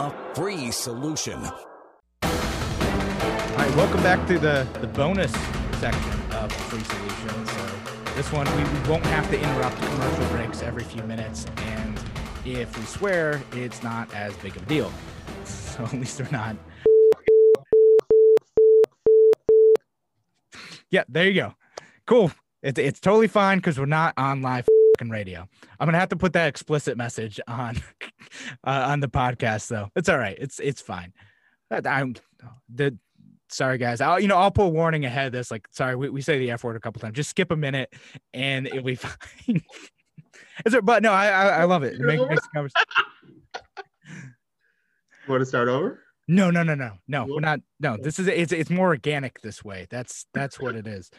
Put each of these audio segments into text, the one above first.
a free solution. All right, welcome back to the, the bonus section of Free Solutions. So this one, we, we won't have to interrupt commercial breaks every few minutes. And if we swear, it's not as big of a deal. So at least they're not. Yeah, there you go. Cool. It's it's totally fine because we're not on live radio. I'm gonna have to put that explicit message on uh, on the podcast, though. It's all right. It's it's fine. I- I'm the sorry guys. I'll you know I'll put a warning ahead of this. Like sorry, we, we say the F word a couple times. Just skip a minute and it'll be fine. Is there, but no, I I, I love it. It makes, conversation. Want to start over? No, no, no, no, no. We're not. No, this is it's it's more organic this way. That's that's what it is.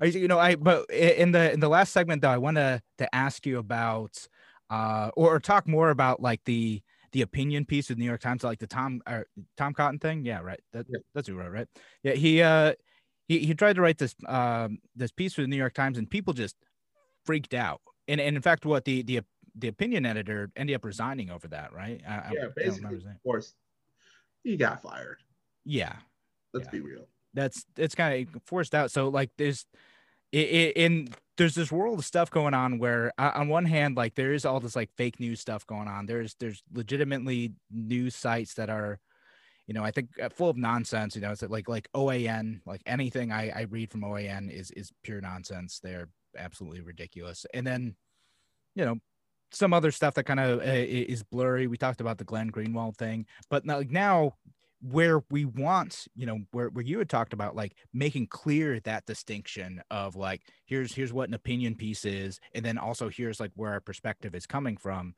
I, you know, I but in the in the last segment though, I want to to ask you about uh or, or talk more about like the the opinion piece of New York Times, like the Tom or Tom Cotton thing. Yeah, right. That, Yeah. That's who wrote, right? Yeah, he uh he he tried to write this um this piece for the New York Times, and people just freaked out. And and in fact, what the the the opinion editor ended up resigning over that, right? I, I Yeah, don't basically, of course, he got fired. Yeah, Let's Yeah. be real. that's it's kind of forced out so like there's i- i- in there's this world of stuff going on where uh, on one hand like there is all this like fake news stuff going on there's there's legitimately news sites that are you know i think uh, full of nonsense you know it's like like oan like anything i i read from oan is is pure nonsense they're absolutely ridiculous and then you know some other stuff that kind of uh, is blurry. We talked about the glenn greenwald thing but now, like now where we want you know where, where you had talked about like making clear that distinction of like here's here's what an opinion piece is and then also here's like where our perspective is coming from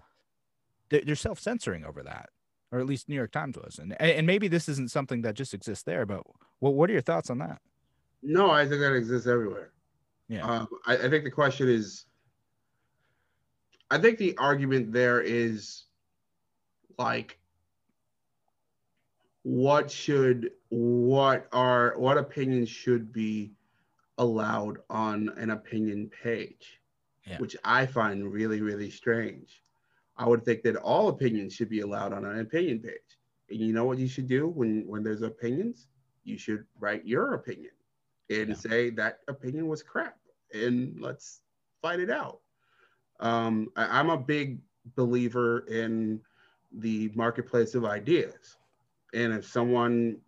they're, self-censoring over that or at least new york times was and and maybe this isn't something that just exists there but what, what are your thoughts on that? No, I think that exists everywhere. yeah. Um, I, I think the question is, I think the argument there is like, what should, what are, what opinions should be allowed on an opinion page, Yeah. which I find really, really strange. I would think that all opinions should be allowed on an opinion page. And you know what you should do when when there's opinions? You should write your opinion and Yeah. say that opinion was crap and let's fight it out. Um, I, I'm a big believer in the marketplace of ideas. And if someone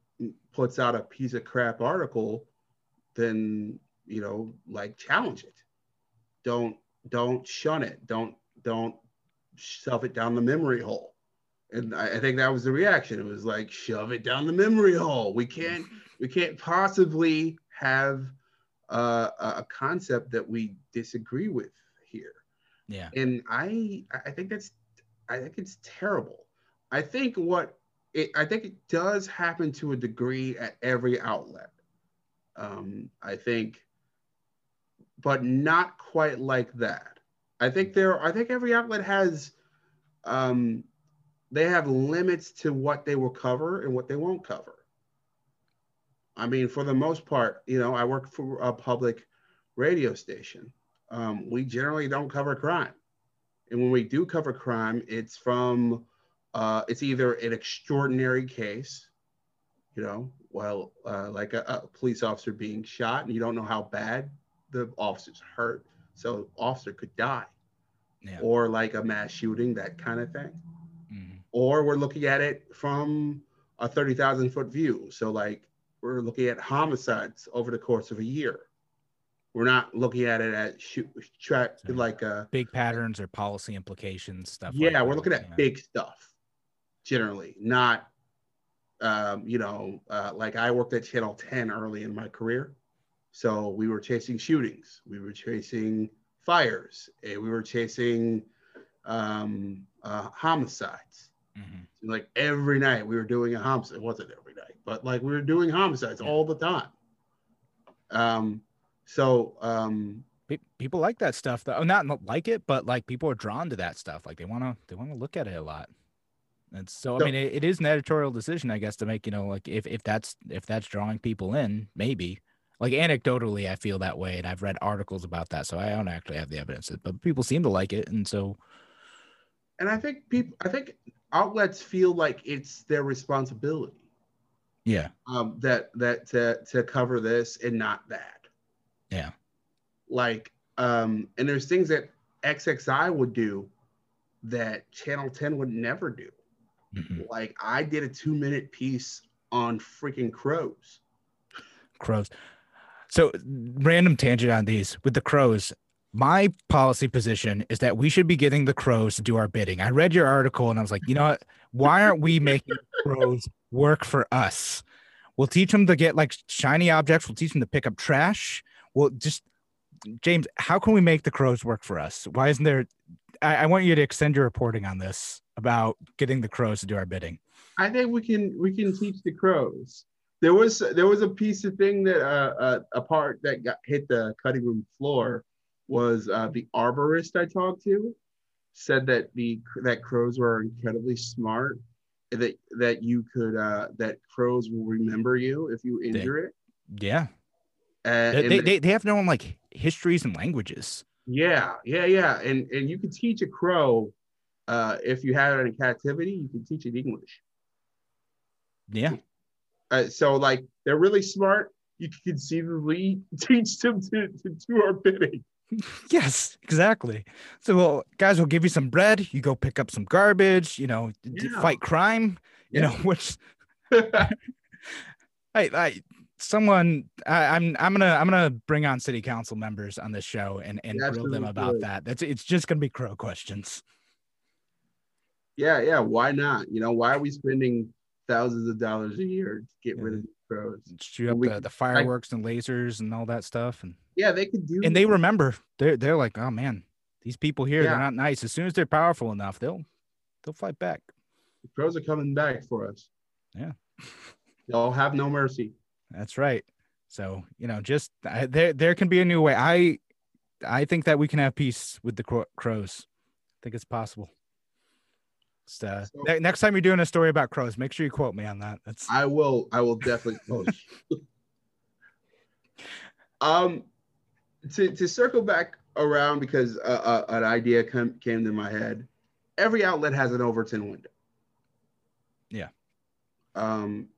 puts out a piece of crap article, then you know, like challenge it. Don't don't shun it. Don't don't shove it down the memory hole. And I, I think that was the reaction. It was like shove it down the memory hole. We can't we can't possibly have uh, a a concept that we disagree with here yeah. And i i think that's i think it's terrible. I think what it i think it does happen to a degree at every outlet. Um i think but not quite like that. I think there i think every outlet has um they have limits to what they will cover and what they won't cover. I mean for the most part you know i work for a public radio station um, we generally don't cover crime. And when we do cover crime, it's from, uh, it's either an extraordinary case, you know, well, uh, like a, a police officer being shot and you don't know how bad the officer's hurt. So officer could die yeah or like a mass shooting, that kind of thing. Mhm. Or we're looking at it from a 30,000 foot view. So like we're looking at homicides over the course of a year. We're not looking at it at shoot, track like uh big patterns or policy implications stuff like yeah, we're that, looking at yeah. big stuff generally, not um, you know, uh, like I worked at Channel 10 early in my career. So we were chasing shootings, we were chasing fires, and we were chasing um, uh, homicides. Mhm. Like every night we were doing a homicide. It wasn't every night, but like we were doing homicides Yeah. all the time. Um, so um, people like that stuff though. Not not like it but like people are drawn to that stuff. Like they want to they want to look at it a lot. And so i mean it, it is an editorial decision i guess to make you know like if, if that's if that's drawing people in maybe. Like anecdotally i feel that way and i've read articles about that so i don't actually have the evidence but people seem to like it and so and I think people, I think outlets feel like it's their responsibility. Yeah. um, that that to to cover this and not that. Yeah. Like, um, and there's things that XXI would do that Channel 10 would never do. Mhm. Like, I did a two minute piece on freaking crows. Crows. So random tangent on these with the crows. My policy position is that we should be getting the crows to do our bidding. I read your article and I was like, you know what? Why aren't we making crows work for us? We'll teach them to get like shiny objects. We'll teach them to pick up trash. We'll just, James, how can we make the crows work for us? Why isn't there? I, I want you to extend your reporting on this about getting the crows to do our bidding. I think we can we can teach the crows. There was there was a piece of thing that uh, uh, a part that got hit the cutting room floor was uh, the arborist I talked to said that the that crows were incredibly smart that that you could uh, that crows will remember you if you injure it. Yeah. Uh, They, they, they, have their own like histories and languages. yeah, yeah, yeah, and and you can teach a crow uh, if you have it in captivity. You can teach it English. Yeah. Uh, so like they're really smart. You can conceivably teach them to, to do our bidding. Yes, exactly. So, well, guys will give you some bread. You go pick up some garbage. You know, Yeah. fight crime. You Yeah. know, which I, I, someone, I, I'm, I'm gonna, I'm gonna bring on city council members on this show and and You grill them about should. that. That's it's just gonna be crow questions. yeah, yeah. Why not? You know, why are we spending thousands of dollars a year to get Yeah. rid of these crows? Shoot up we- the, the fireworks and lasers and all that stuff, and Yeah, they could do. and they remember. They're they're like, oh man, these people here, Yeah. they're not nice. As soon as they're powerful enough, they'll they'll fight back. the crows are coming back for us. Yeah. They'll have no mercy. That's right. So you know, just I, there there can be a new way. I I think that we can have peace with the cro- crows. I think it's possible. Just, uh, So- ne- next time you're doing a story about crows, make sure you quote me on that. That's I will. I will definitely post. um, to to circle back around because uh, uh, an idea come, came to my head. Every outlet has an Overton window. Yeah. Um,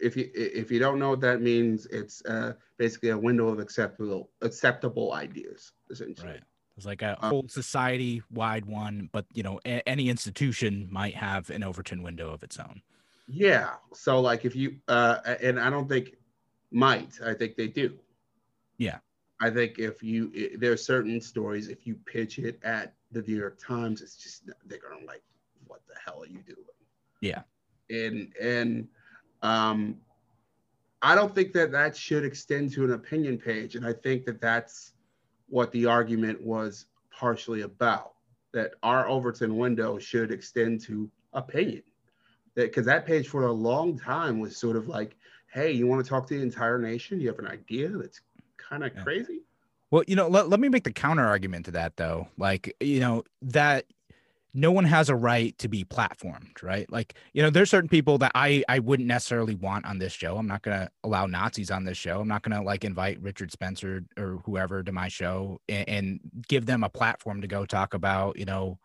if you if you don't know what that means, it's uh, basically a window of acceptable acceptable ideas, essentially. right. It's like a Uh, whole society wide one, but you know, a- any institution might have an Overton window of its own. Yeah. So like if you uh and I don't think might, I think they do. Yeah. I think if you i there are certain stories if you pitch it at the New York Times, it's just they're gonna like, what the hell are you doing? Yeah. And and um I don't think that that should extend to an opinion page, and I think that that's what the argument was partially about. That our Overton window should extend to opinion because that page for a long time was sort of like, hey, you want to talk to the entire nation? You have an idea that's kind of Yeah. crazy. Well, you know, let, let me make the counter argument to that though. Like, you know, that no one has a right to be platformed, right? Like, you know, there's certain people that I I wouldn't necessarily want on this show. I'm not gonna allow Nazis on this show. I'm not gonna like invite Richard Spencer or whoever to my show and, and give them a platform to go talk about, you know,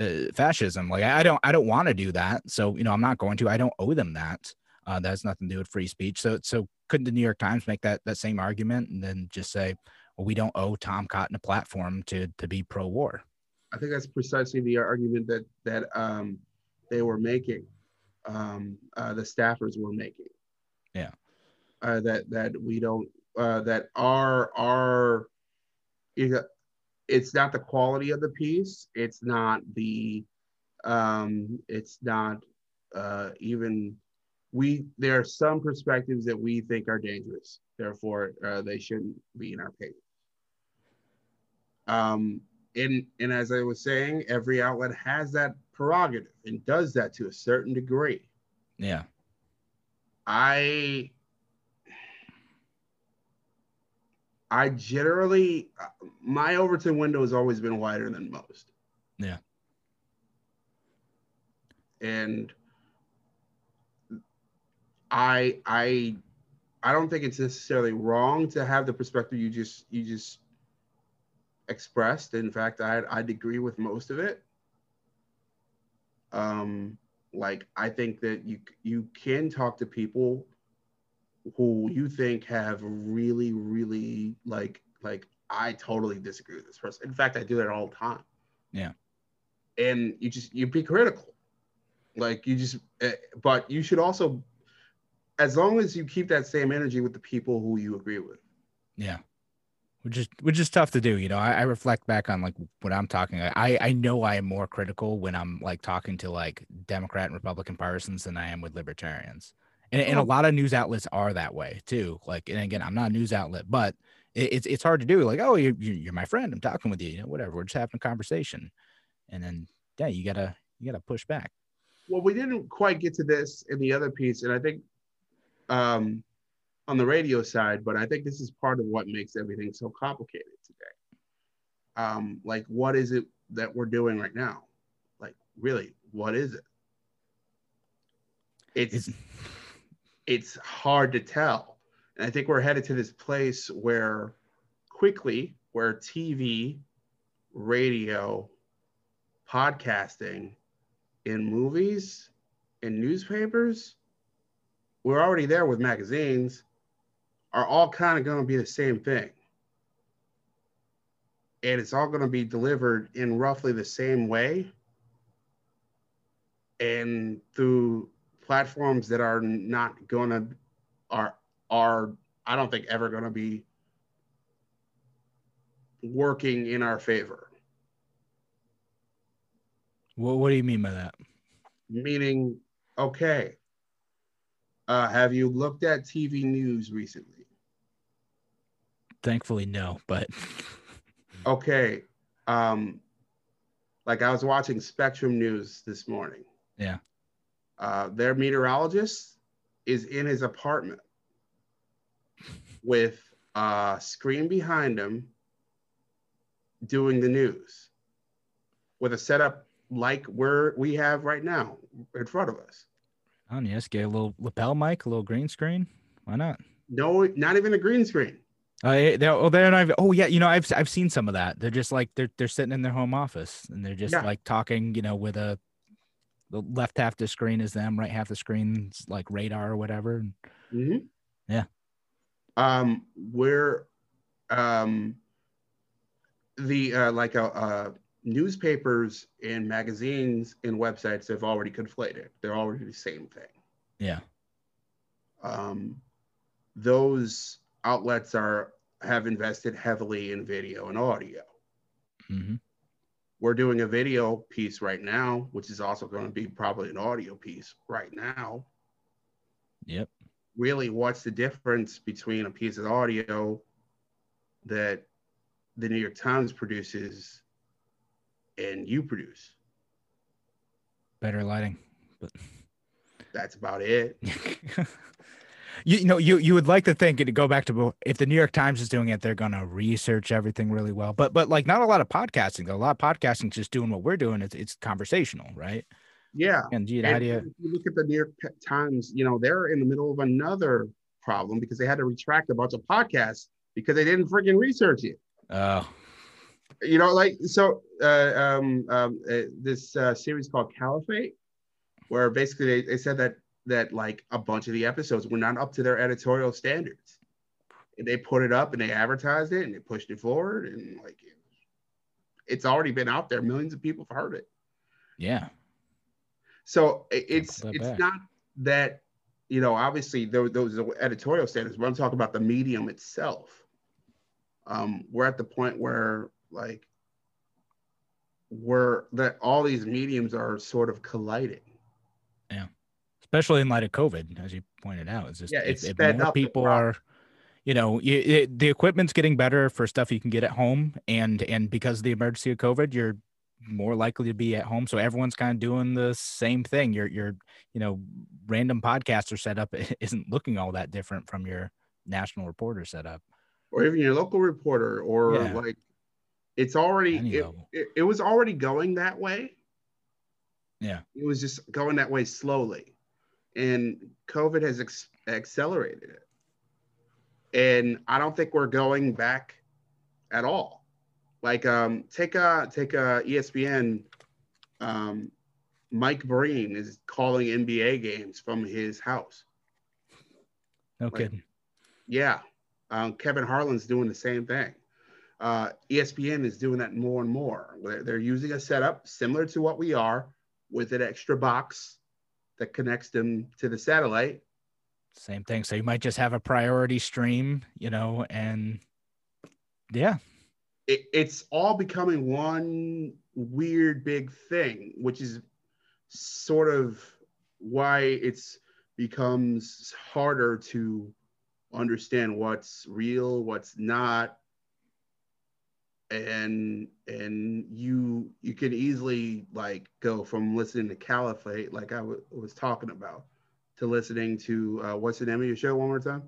uh, fascism. Like, I don't I don't want to do that. So, you know, I'm not going to. I don't owe them that. Uh, that has nothing to do with free speech. So, so couldn't the New York Times make that that same argument and then just say, well, we don't owe Tom Cotton a platform to to be pro-war. I think that's precisely the argument that that um, they were making, um, uh, the staffers were making. Yeah. Uh, that that we don't uh, that our our it's not the quality of the piece. It's not the um, it's not uh, even we there are some perspectives that we think are dangerous. Therefore, uh, they shouldn't be in our page. Um, and and as I was saying, every outlet has that prerogative and does that to a certain degree. Yeah. I I generally my Overton window has always been wider than most. Yeah. And I I I don't think it's necessarily wrong to have the perspective you just you just expressed. In fact, I I'd agree with most of it. Um Like I think that you you can talk to people who you think have really, really like like I totally disagree with this person. In fact, I do that all the time. Yeah. And you just you be critical. Like you just eh, but you should also as long as you keep that same energy with the people who you agree with. Yeah. Which is which is tough to do, you know. I, I reflect back on like what I'm talking. I I know I am more critical when I'm like talking to like Democrat and Republican partisans than I am with libertarians, and, and a Oh. lot of news outlets are that way too. Like, and again, I'm not a news outlet, but it, it's it's hard to do. Like, oh, you're you're my friend. I'm talking with you. You know, whatever. We're just having a conversation, and then yeah, you gotta you gotta push back. Well, we didn't quite get to this in the other piece, and I think um, on the radio side, but I think this is part of what makes everything so complicated today. Um, like, what is it that we're doing right now? Like, really, what is it? It's It's, it's hard to tell. And I think we're headed to this place where quickly, where TV, radio, podcasting, in movies, in newspapers, we're already there with magazines, are all kind of going to be the same thing. And it's all going to be delivered in roughly the same way and through platforms that are not going to are are I don't think ever going to be working in our favor. what what do you mean by that? Meaning, okay, uh, have you looked at TV news recently? Thankfully, no, but Okay, um, like I was watching Spectrum News this morning. Yeah. Uh, their meteorologist is in his apartment with a screen behind him doing the news with a setup like where we have right now in front of us. oh yes, get a little lapel mic, a little green screen. Why not? No, not even a green screen. Oh, yeah, they're, oh, they're not. even- Oh, yeah. You know, I've I've seen some of that. They're just like they're they're sitting in their home office and they're just Yeah. like talking. You know, with a the left half the screen is them, right half the screen's like radar or whatever. Mhm. Yeah. Um, where um, the uh, like uh, uh, newspapers and magazines and websites have already conflated. They're already the same thing. Yeah, Um, those outlets are have invested heavily in video and audio. hmm We're doing a video piece right now, which is also going to be probably an audio piece right now. yep, really what's the difference between a piece of audio that the New York Times produces and you produce? better lighting. But That's about it. you, you know, you you would like to think and to go back to if the New York Times is doing it, they're gonna research everything really well. But but like not a lot of podcasting. A lot of podcasting is just doing what we're doing. It's it's conversational, right? Yeah. And how And do you? you look at the New York Times, you know, they're in the middle of another problem because they had to retract a bunch of podcasts because they didn't freaking research it. Oh, You know, like so uh, um, um, uh, this uh, series called Caliphate, where basically they, they said that that like a bunch of the episodes were not up to their editorial standards. And they put it up and they advertised it and they pushed it forward and like it's already been out there. Millions of people have heard it. yeah. So it's it's back. not that you know obviously those those are editorial standards, but I'm talking about the medium itself. Um, we're at the point where like we're that all these mediums are sort of colliding. Especially in light of COVID, as you pointed out. It's just Yeah, it's if, sped more people are, you know, you, it, the equipment's getting better for stuff you can get at home, and and because of the emergency of COVID, you're more likely to be at home. So everyone's kind of doing the same thing. Your your you know random podcaster setup isn't looking all that different from your national reporter setup. or even your local reporter or Yeah. like it's already it, it, it was already going that way Yeah. it was just going that way slowly and covid has ex- accelerated it and i don't think we're going back at all like um take a take a espn um Mike Breen is calling NBA games from his house. No Like- kidding. Yeah. Um, Kevin Harlan's doing the same thing. Uh, ESPN is doing that more and more. They're, they're using a setup similar to what we are with an extra box that connects them to the satellite. Same thing. So you might just have a priority stream, you know, and yeah, It, it's all becoming one weird big thing, which is sort of why it's becomes harder to understand what's real, what's not. And and you you can easily like go from listening to Caliphate, like I w- was talking about, to listening to uh, what's the name of your show one more time?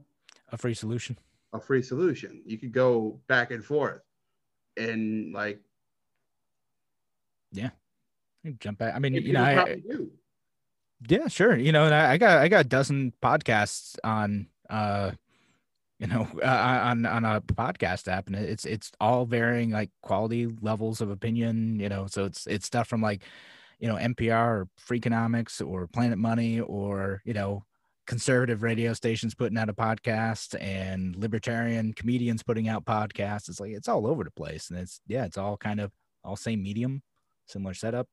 a free solution. A free solution. You could go back and forth, and like You Jump back. I mean, you know, I, do. yeah, sure. You know, and I, I got I got a dozen podcasts on uh you know uh, on on a podcast app and it's it's all varying like quality levels of opinion you know so it's it's stuff from like you know npr or freakonomics or planet money or you know conservative radio stations putting out a podcast and libertarian comedians putting out podcasts. It's like it's all over the place and it's yeah it's all kind of all same medium similar setup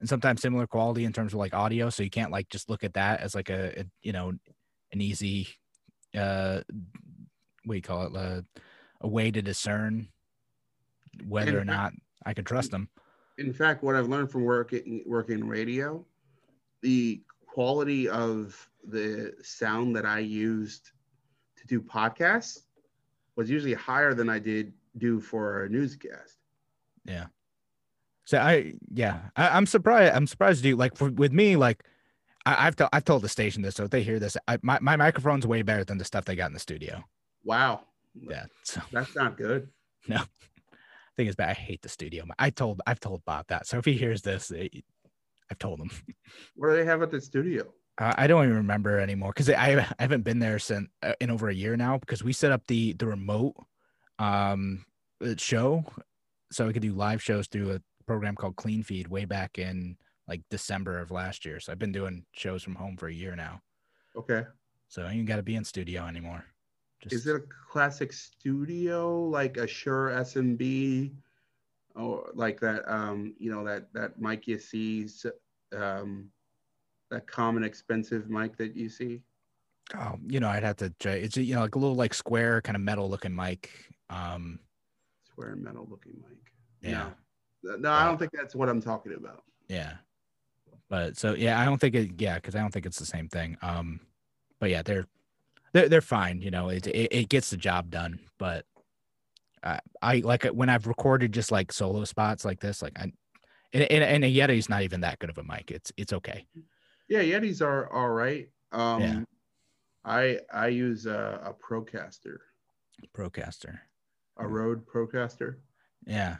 and sometimes similar quality in terms of like audio so you can't like just look at that as like a, a you know an easy uh what do you call it? Uh, a way to discern whether or not i could trust them. in fact, what I've learned from working working radio, the quality of the sound that I used to do podcasts was usually higher than I did do for a newscast. yeah. So i yeah I, i'm surprised i'm surprised you like for, with me like I, i've, to, I've told the station this so if they hear this I, my, my microphone's way better than the stuff they got in the studio. Wow, yeah so. That's not good. No, thing is bad i hate the studio. I told i've told bob that so if he hears this it, i've told him. What do they have at the studio? Uh, I don't even remember anymore because I, I haven't been there since uh, in over a year now because we set up the the remote um uh, show so we could do live shows through a program called Cleanfeed way back in like December of last year. So I've been doing shows from home for a year now. Okay, So I ain't got to be in studio anymore. Just is it a classic studio like a Shure SMB, or like that? Um, you know that that mic you see, um, that common expensive mic that you see. oh, you know I'd have to try. It's you know like a little like square kind of metal looking mic. Um, square metal looking mic. Yeah. No, no I don't think that's what I'm talking about. Yeah. But so yeah, I don't think it yeah, because I don't think it's the same thing. Um but yeah, they're they're they're fine, you know, it it, it gets the job done. But I I like when I've recorded just like solo spots like this, like I and, and, and a Yeti's not even that good of a mic. It's it's okay. Yeah, Yetis are all right. Um, Yeah. I I use a, a Procaster, Procaster. a Rode Procaster. Yeah.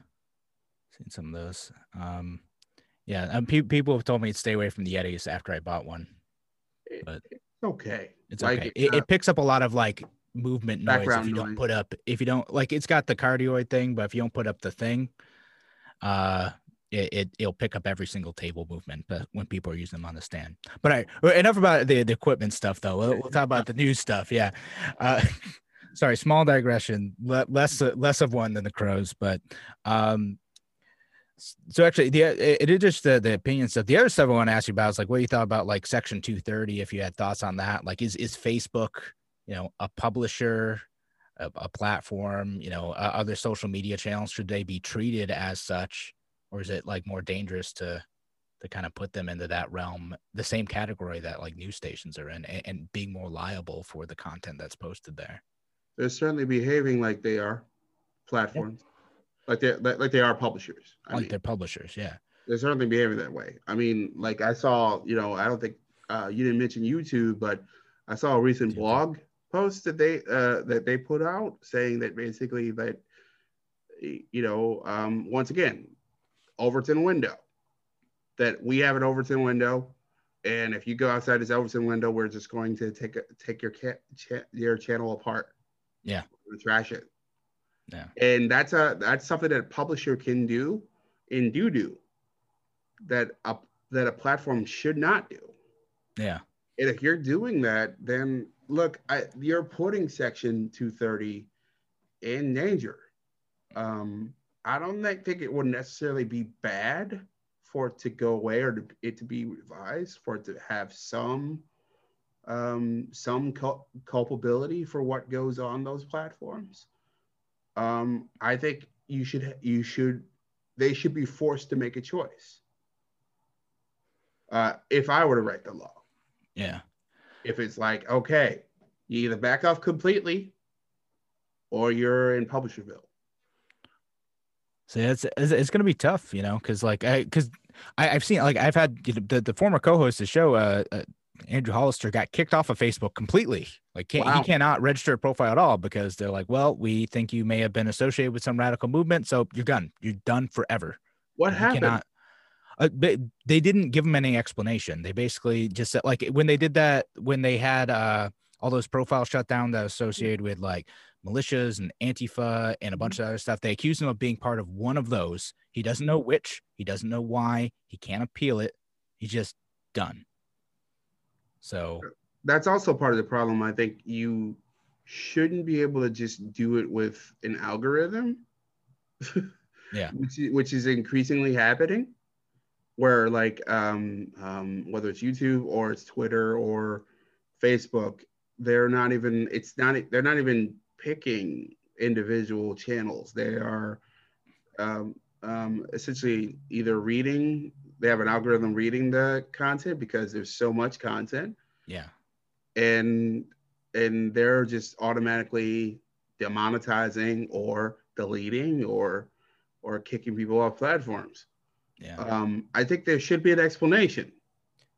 Seen some of those. Um yeah, um, pe- people have told me to stay away from the Yetis after I bought one. But- it's okay. It's Like, okay. It, uh, it picks up a lot of like movement noise if you don't put up if you don't like it's got the cardioid thing, but if you don't put up the thing, uh it, it it'll pick up every single table movement but when people are using them on the stand. But I well, enough about the, the equipment stuff though. We'll, we'll talk about the new stuff. Yeah. Uh sorry, small digression. Le- less less of one than the crows, but um so actually the it, it is just the, the opinion stuff. The other stuff i want to ask you about is like what you thought about like section 230 if you had thoughts on that. Like is is facebook you know a publisher a, a platform you know uh, other social media channels? Should they be treated as such or is it like more dangerous to to kind of put them into that realm the same category that like news stations are in and, and being more liable for the content that's posted there? They're certainly behaving like they are platforms, like they like, they are publishers. I like mean, they're publishers yeah they're certainly behaving that way. I mean, like I saw, you know, I don't think uh, you didn't mention YouTube, but I saw a recent YouTube. blog post that they uh, that they put out saying that basically that you know, um, once again, Overton window, that we have an Overton window, and if you go outside this Overton window, we're just going to take a, take your cat cha- your channel apart. Yeah. Trash it. Yeah. And that's a that's something that a publisher can do and do do that a that a platform should not do. Yeah. And if you're doing that, then look, I, you're putting Section 230 in danger. Um, I don't think it would necessarily be bad for it to go away or to, it to be revised, for it to have some um, some cul- culpability for what goes on those platforms. Um, I think you should you should they should be forced to make a choice. Uh, if I were to write the law, Yeah. if it's like okay, you either back off completely, or you're in Publisherville. So it's it's, it's going to be tough, you know, because like I because I I've seen like I've had you know, the the former co-host of the show, uh, uh Andrew Hollister, got kicked off of Facebook completely. Like can't, Wow. he cannot register a profile at all because they're like, well, we think you may have been associated with some radical movement, so you're done. You're done forever. What You happened? cannot- uh, they didn't give him any explanation. They basically just said like when they did that when they had uh all those profiles shut down that associated with like militias and Antifa and a bunch of other stuff. They accused him of being part of one of those. He doesn't know which. He doesn't know why. He can't appeal it. He's just done. So that's also part of the problem. I think you shouldn't be able to just do it with an algorithm. Yeah. Which is, which is increasingly happening, where like um, um, whether it's YouTube or it's Twitter or Facebook, they're not even. It's not. They're not even picking individual channels. They are um, um, essentially either reading. They have an algorithm reading the content because there's so much content yeah. and and they're just automatically demonetizing or deleting or or kicking people off platforms. Yeah. Um, I think there should be an explanation.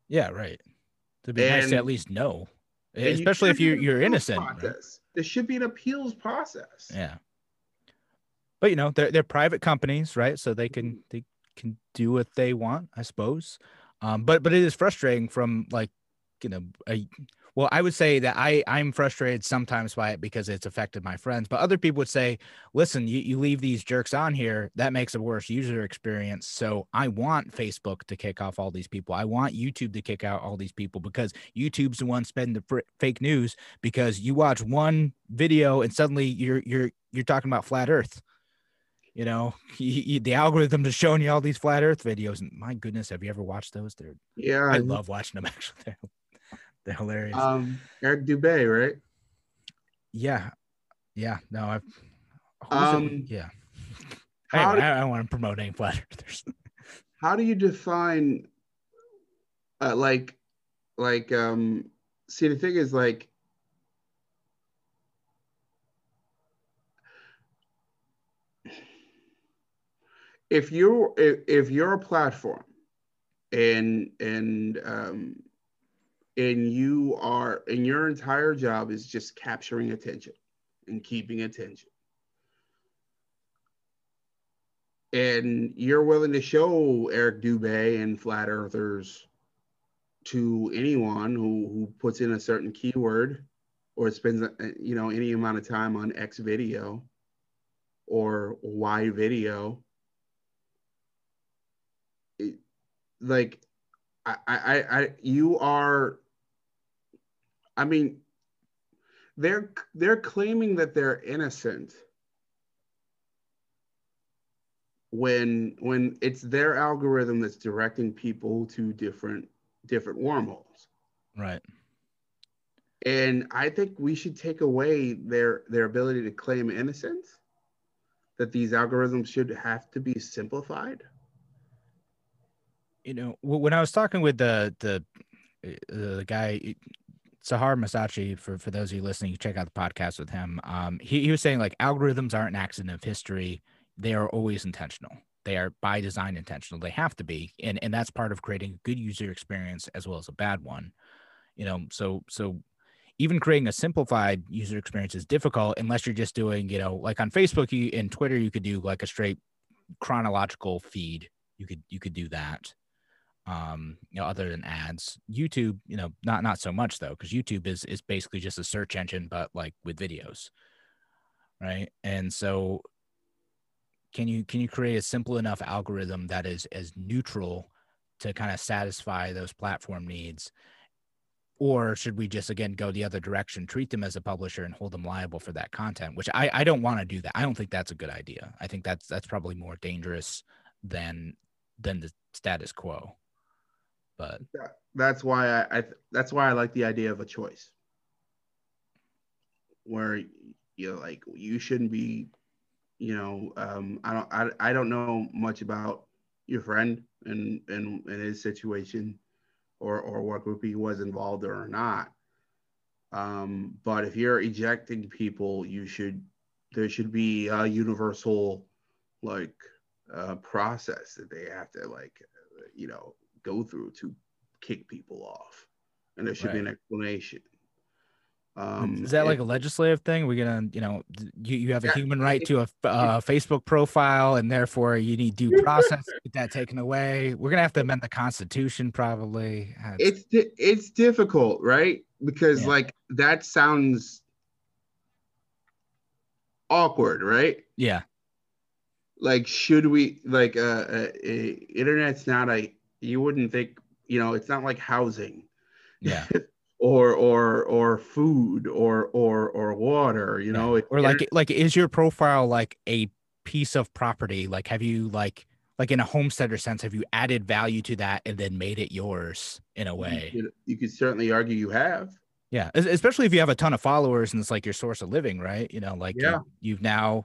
Yeah, right. It'd be nice to at least know. And Especially if you you're innocent. right? There should be an appeals process. Yeah. But you know, they're they're private companies, right? So they can they can do what they want, I suppose. Um, but but it is frustrating from like, you know, a well, I would say that I I'm frustrated sometimes by it because it's affected my friends. But other people would say, listen, you, you leave these jerks on here, that makes a worse user experience. So I want Facebook to kick off all these people. I want YouTube to kick out all these people because YouTube's the one spreading the fr- fake news because you watch one video and suddenly you're you're you're talking about flat earth you know he, he- the algorithm is showing you all these flat earth videos and my goodness have you ever watched those they're Yeah. i love watching them actually they're, they're hilarious um Eric Dubay, right? yeah yeah no i've? Um, yeah anyway, do, I, I don't want to promote any flat earthers how do you define uh, like like um see the thing is like if you're if, if you're a platform and and um and you are and your entire job is just capturing attention and keeping attention and you're willing to show Eric Dubay and flat earthers to anyone who who puts in a certain keyword or spends uh, you know any amount of time on X video or Y video it, like I, I I you are I mean they're they're claiming that they're innocent when when it's their algorithm that's directing people to different different wormholes. Right. And i think we should take away their their ability to claim innocence that these algorithms should have to be simplified you know when i was talking with the the uh, the guy Sahar Massachi, for, for those of you listening, you check out the podcast with him. Um, he, he was saying like algorithms aren't an accident of history. They are always intentional. They are by design intentional. They have to be. And, and that's part of creating a good user experience as well as a bad one. You know, so so even creating a simplified user experience is difficult unless you're just doing, you know, like on Facebook you, and Twitter, you could do like a straight chronological feed. You could you could do that um you know other than ads youtube you know not not so much though because youtube is is basically just a search engine but like with videos right? And so can you can you create a simple enough algorithm that is as neutral to kind of satisfy those platform needs? Or should we just again go the other direction treat them as a publisher and hold them liable for that content? Which i, I don't want to do that. I don't think that's a good idea. I think that's that's probably more dangerous than than the status quo but that's why I, I that's why i like the idea of a choice where you know like you shouldn't be you know um i don't i, I don't know much about your friend and and in his situation or or what group he was involved in or not. Um, but if you're ejecting people, you should there should be a universal like uh, process that they have to like you know go through to kick people off, and there should right. be an explanation. Um, is that like a legislative thing? We're gonna, you know, you, you have a human right to a uh, Facebook profile, and therefore you need due process. get that taken away. We're gonna have to amend the Constitution, probably. It's it's difficult, right? Because yeah. like that sounds awkward, right? Yeah. Like, should we like uh, uh, internet's not a you wouldn't think you know it's not like housing. Yeah. or or or food or or or water you know or like like is your profile like a piece of property like have you like like in a homesteader sense have you added value to that and then made it yours in a way you could, you could certainly argue you have yeah especially if you have a ton of followers and it's like your source of living right you know like yeah. you, have now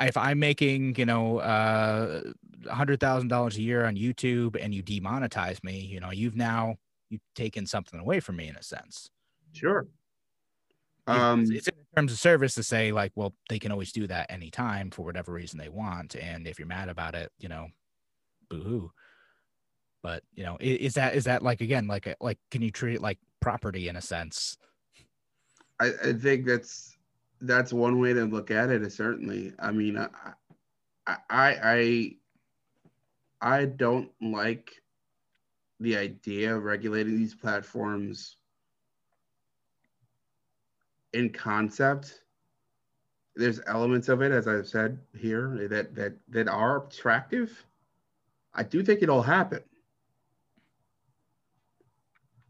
if i'm making you know uh a hundred thousand dollars a year on youtube and you demonetize me you know you've now you've taken something away from me in a sense. Sure. Um, it's, in terms of service to say like, well, they can always do that anytime for whatever reason they want, and if you're mad about it, you know, boo hoo. But you know, is that is that like again like like can you treat it like property in a sense? I, I think that's that's one way to look at it. certainly. I mean, I I I, I don't like the idea of regulating these platforms in concept there's elements of it as i've said here that that that are attractive i do think it'll happen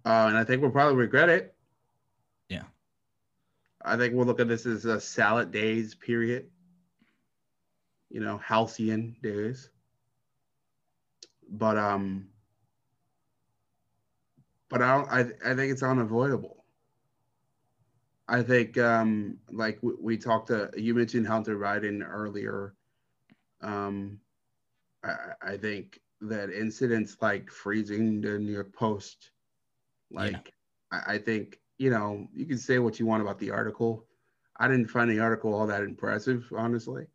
uh, and i think we'll probably regret it i think we'll look at this as a salad days period you know halcyon days but um but I don't, I, I think it's unavoidable. I think um, like we, we, talked to you mentioned Hunter Biden earlier. Um, I, I, think that incidents like freezing the New York Post, like yeah. I, I, think you know you can say what you want about the article. I didn't find the article all that impressive, honestly.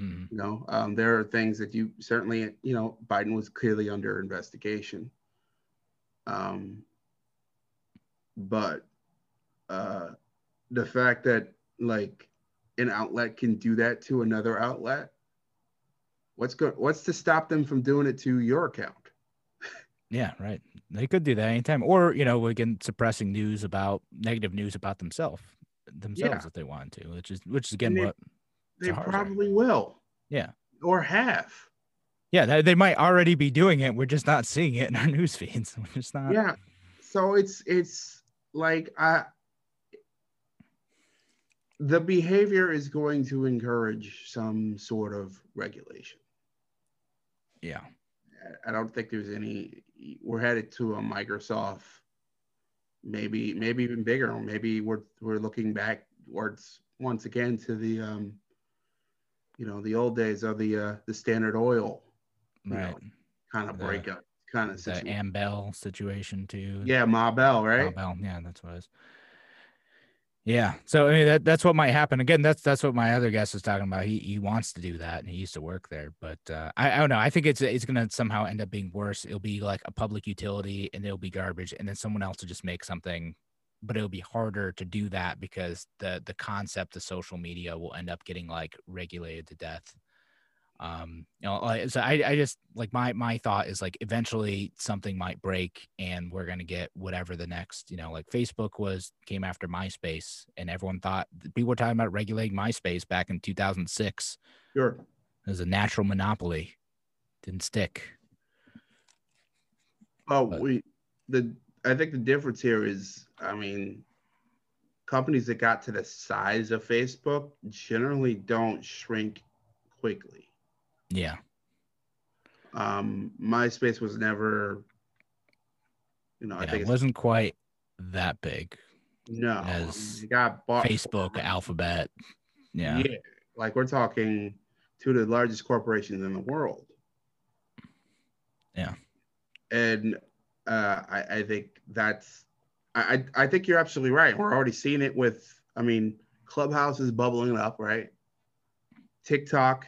Mm-hmm. You know, um, there are things that you certainly you know Biden was clearly under investigation. Um, but uh, the fact that like an outlet can do that to another outlet, what's good? what's to stop them from doing it to your account? Yeah, right. They could do that anytime, or you know, again, suppressing news about negative news about themselves themselves yeah. if they want to, which is which is again they, what they probably will. Yeah, or have. Yeah, they might already be doing it. We're just not seeing it in our news feeds. We're just not. Yeah. So it's it's like I the behavior is going to encourage some sort of regulation. Yeah. I don't think there's any we're headed to a Microsoft maybe maybe even bigger Or maybe we're we're looking back towards once again to the um you know the old days of the uh the standard oil right know, kind of breakup kind of situation. The Ma Bell situation too. Yeah, Ma Bell, right? Ma Bell, yeah, that's what it is. Yeah, so I mean that that's what might happen. Again, that's that's what my other guest was talking about. He he wants to do that, and he used to work there. But uh, I, I don't know. I think it's it's gonna somehow end up being worse. It'll be like a public utility, and it'll be garbage, and then someone else will just make something. But it'll be harder to do that because the the concept of social media will end up getting like regulated to death um you know so I, I just like my my thought is like eventually something might break and we're going to get whatever the next you know like facebook was came after myspace and everyone thought people were talking about regulating myspace back in 2006 sure. It was a natural monopoly. Didn't stick. Oh, But- we the I think the difference here is, I mean, companies that got to the size of Facebook generally don't shrink quickly. Yeah. Um, MySpace was never, you know, I think it wasn't quite that big. no, as it got bought. Facebook, Alphabet. Yeah. yeah, like we're talking two of the largest corporations in the world. Yeah. and uh, I, I think that's I I think you're absolutely right. We're already seeing it with I mean Clubhouse is bubbling up, right? TikTok,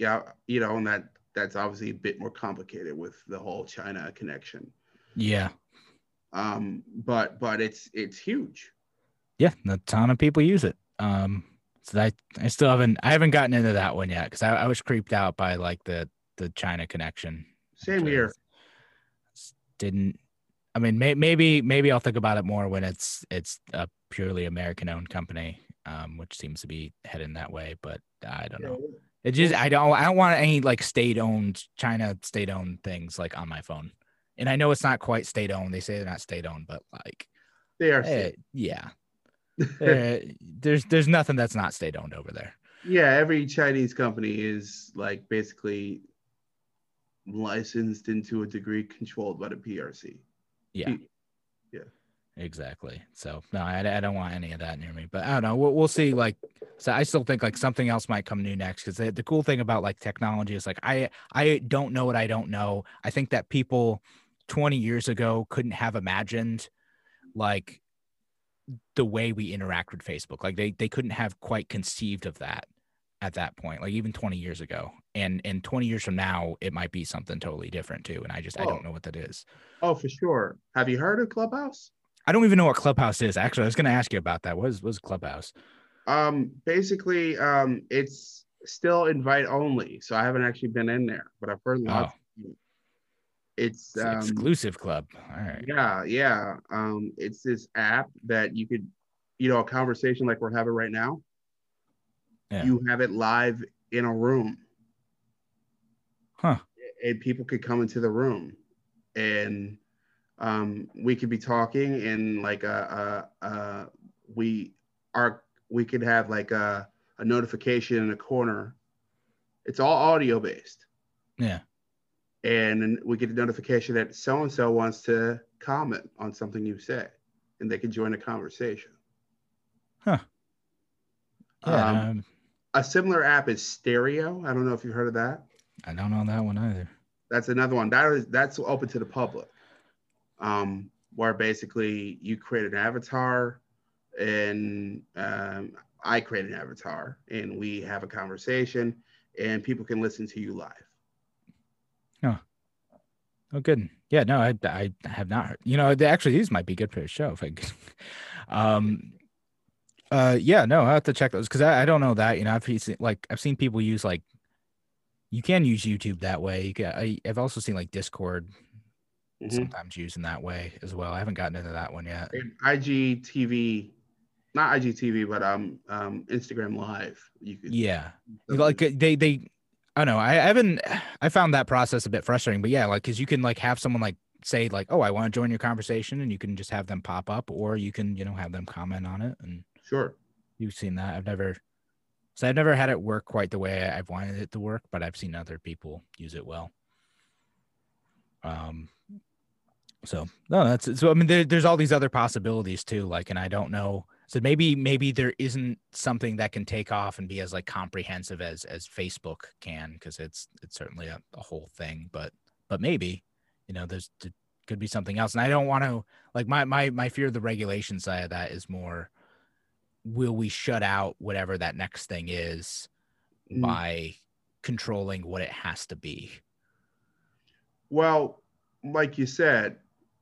yeah, you know, and that that's obviously a bit more complicated with the whole China connection. Yeah. Um, but but it's it's huge. Yeah. A ton of people use it. Um, so I, I still haven't, I haven't gotten into that one yet because I, I was creeped out by like the, the China connection. Same here. Didn't, I mean, may, maybe, maybe I'll think about it more when it's, it's a purely American owned company, um, which seems to be heading that way, but I don't know. It just I don't I don't want any like state owned China state owned things like on my phone. And I know it's not quite state owned. They say they're not state owned, but like They are. eh, yeah. Eh, there's there's nothing that's not state owned over there. yeah, every Chinese company is like basically licensed into a degree controlled by the PRC. Yeah. Yeah. Exactly. So no, I, I don't want any of that near me. But I don't know. We'll, we'll see. Like, so I still think like something else might come new next because the, the cool thing about like technology is like I I don't know what I don't know. I think that people 20 years ago couldn't have imagined like the way we interact with Facebook. Like they they couldn't have quite conceived of that at that point. Like even 20 years ago. And and 20 years from now, it might be something totally different too. And I just I Oh. don't know what that is. Oh, for sure. Have you heard of Clubhouse? I don't even know what Clubhouse is. Actually, I was going to ask you about that. What is what is Clubhouse? Um, basically, um, it's still invite only, so I haven't actually been in there, but I've heard lots. It's It's an um, exclusive club. All right. yeah, yeah. Um, it's this app that you could, you know, a conversation like we're having right now. Yeah. You have it live in a room. Huh. And people could come into the room, and um, we could be talking, and like a, a, a we are we could have like a, a notification in a corner. It's all audio based Yeah. and we get a notification that so and so wants to comment on something you say, and they can join the conversation. Yeah. Um, um, A similar app is Stereo. I don't know if you've heard of that. I don't know that one either. That's another one. That is that's open to the public, um, where basically you create an avatar, and um, I create an avatar, and we have a conversation, and people can listen to you live. Oh, good. Yeah. No, I I have not heard. You know, actually, these might be good for a show. If I, could- um, uh, yeah. No, I have to check those because I, I don't know that. You know, I've seen like I've seen people use like you can use YouTube that way. Can, I, I've also seen like Discord Mhm. sometimes used in that way as well. I haven't gotten into that one yet. And IGTV, not IGTV, but um, um, Instagram Live. You could Yeah. like they they i don't know i, I haven't i found that process a bit frustrating but yeah like because you can like have someone like say like oh i want to join your conversation and you can just have them pop up or you can you know have them comment on it and sure. you've seen that i've never so i've never had it work quite the way i've wanted it to work but i've seen other people use it well um so no that's so i mean there, there's all these other possibilities too like and i don't know. So maybe maybe there isn't something that can take off and be as like comprehensive as as facebook can because it's it's certainly a, a whole thing but but maybe you know there's there could be something else. And i don't want to like my my my fear of the regulation side of that is more will we shut out whatever that next thing is Mm. by controlling what it has to be? Well, like you said,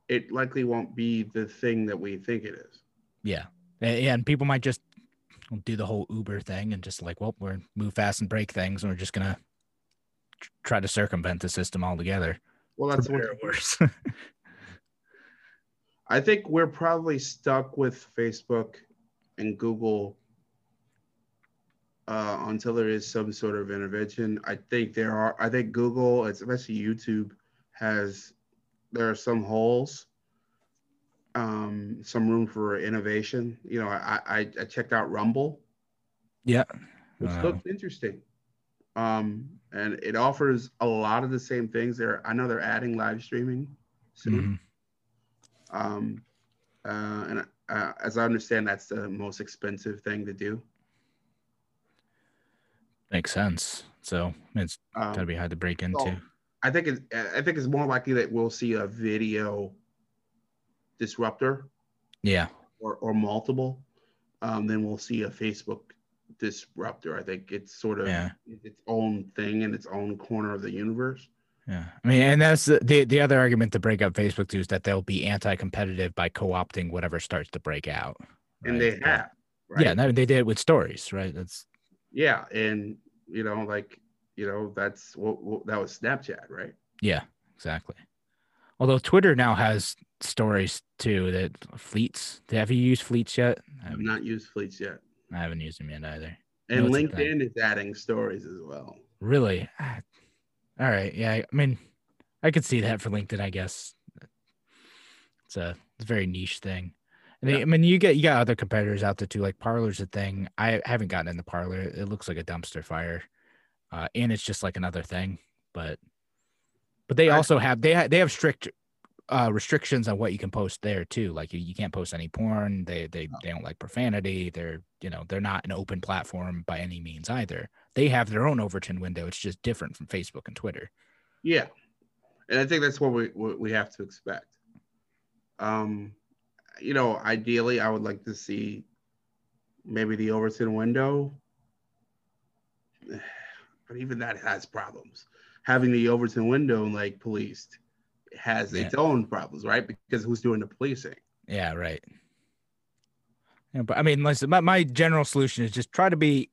it likely won't be the thing that we think it is. Yeah. And people might just do the whole Uber thing and just like, well, we're move fast and break things, and we're just gonna try to circumvent the system altogether. Well, that's what or worse. I think we're probably stuck with Facebook and Google uh, until there is some sort of intervention. I think there are. I think Google, especially YouTube, has there are some holes, um, some room for innovation. You know, I I, I checked out Rumble, Yeah. which Wow. looked interesting. Um, and it offers a lot of the same things. There, I know they're adding live streaming soon. Mhm. Um, uh, and uh, as I understand, that's the most expensive thing to do. Makes sense. So it's Um, gotta be hard to break into. so I think it's I think it's more likely that we'll see a video disruptor Yeah. or, or multiple, um, then we'll see a Facebook disruptor. I think it's sort of Yeah. its own thing in its own corner of the universe. Yeah, I mean, and that's the, the the other argument to break up Facebook too is that they'll be anti-competitive by co-opting whatever starts to break out. And they have, right? Yeah, no, they did it with stories, right? That's yeah, and you know, like you know, that's what, what that was Snapchat, right? yeah, exactly. Although Twitter now has stories too that fleets. Have you used fleets yet? I've haven't, used fleets yet, I haven't used them yet either. and No, it's a thing. LinkedIn is adding stories as well. Really? Ah, All right. Yeah. I mean, I could see that for LinkedIn, I guess. It's a, it's a very niche thing. And they- I mean, you get you got other competitors out there too. Like Parler's a thing. I haven't gotten in the Parler. It looks like a dumpster fire, uh, and it's just like another thing. But but they also have they ha- they have strict uh, restrictions on what you can post there too. Like you, you can't post any porn. They they they don't like profanity. They're you know they're not an open platform by any means either. They have their own Overton window. It's just different from Facebook and Twitter. Yeah, and I think that's what we what we have to expect. Um, you know, ideally, I would like to see maybe the Overton window, but even that has problems. Having the Overton window like policed has its own problems, right? Because who's doing the policing? Yeah, right. Yeah, but I mean, listen, my, my general solution is just try to be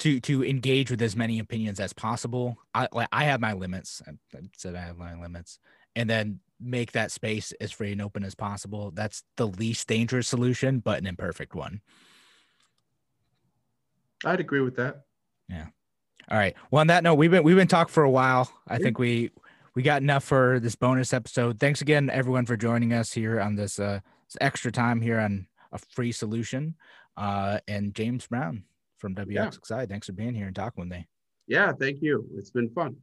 to to engage with as many opinions as possible. I like I have my limits. I, I said I have my limits, and then make that space as free and open as possible. That's the least dangerous solution, but an imperfect one. I'd agree with that. All right. Well, on that note, we've been we've been talking for a while. I think we we got enough for this bonus episode. Thanks again, everyone, for joining us here on this uh this extra time here on a free solution. Uh, and James Brown from WXXI. Thanks for being here and talking with me. Yeah, thank you. It's been fun.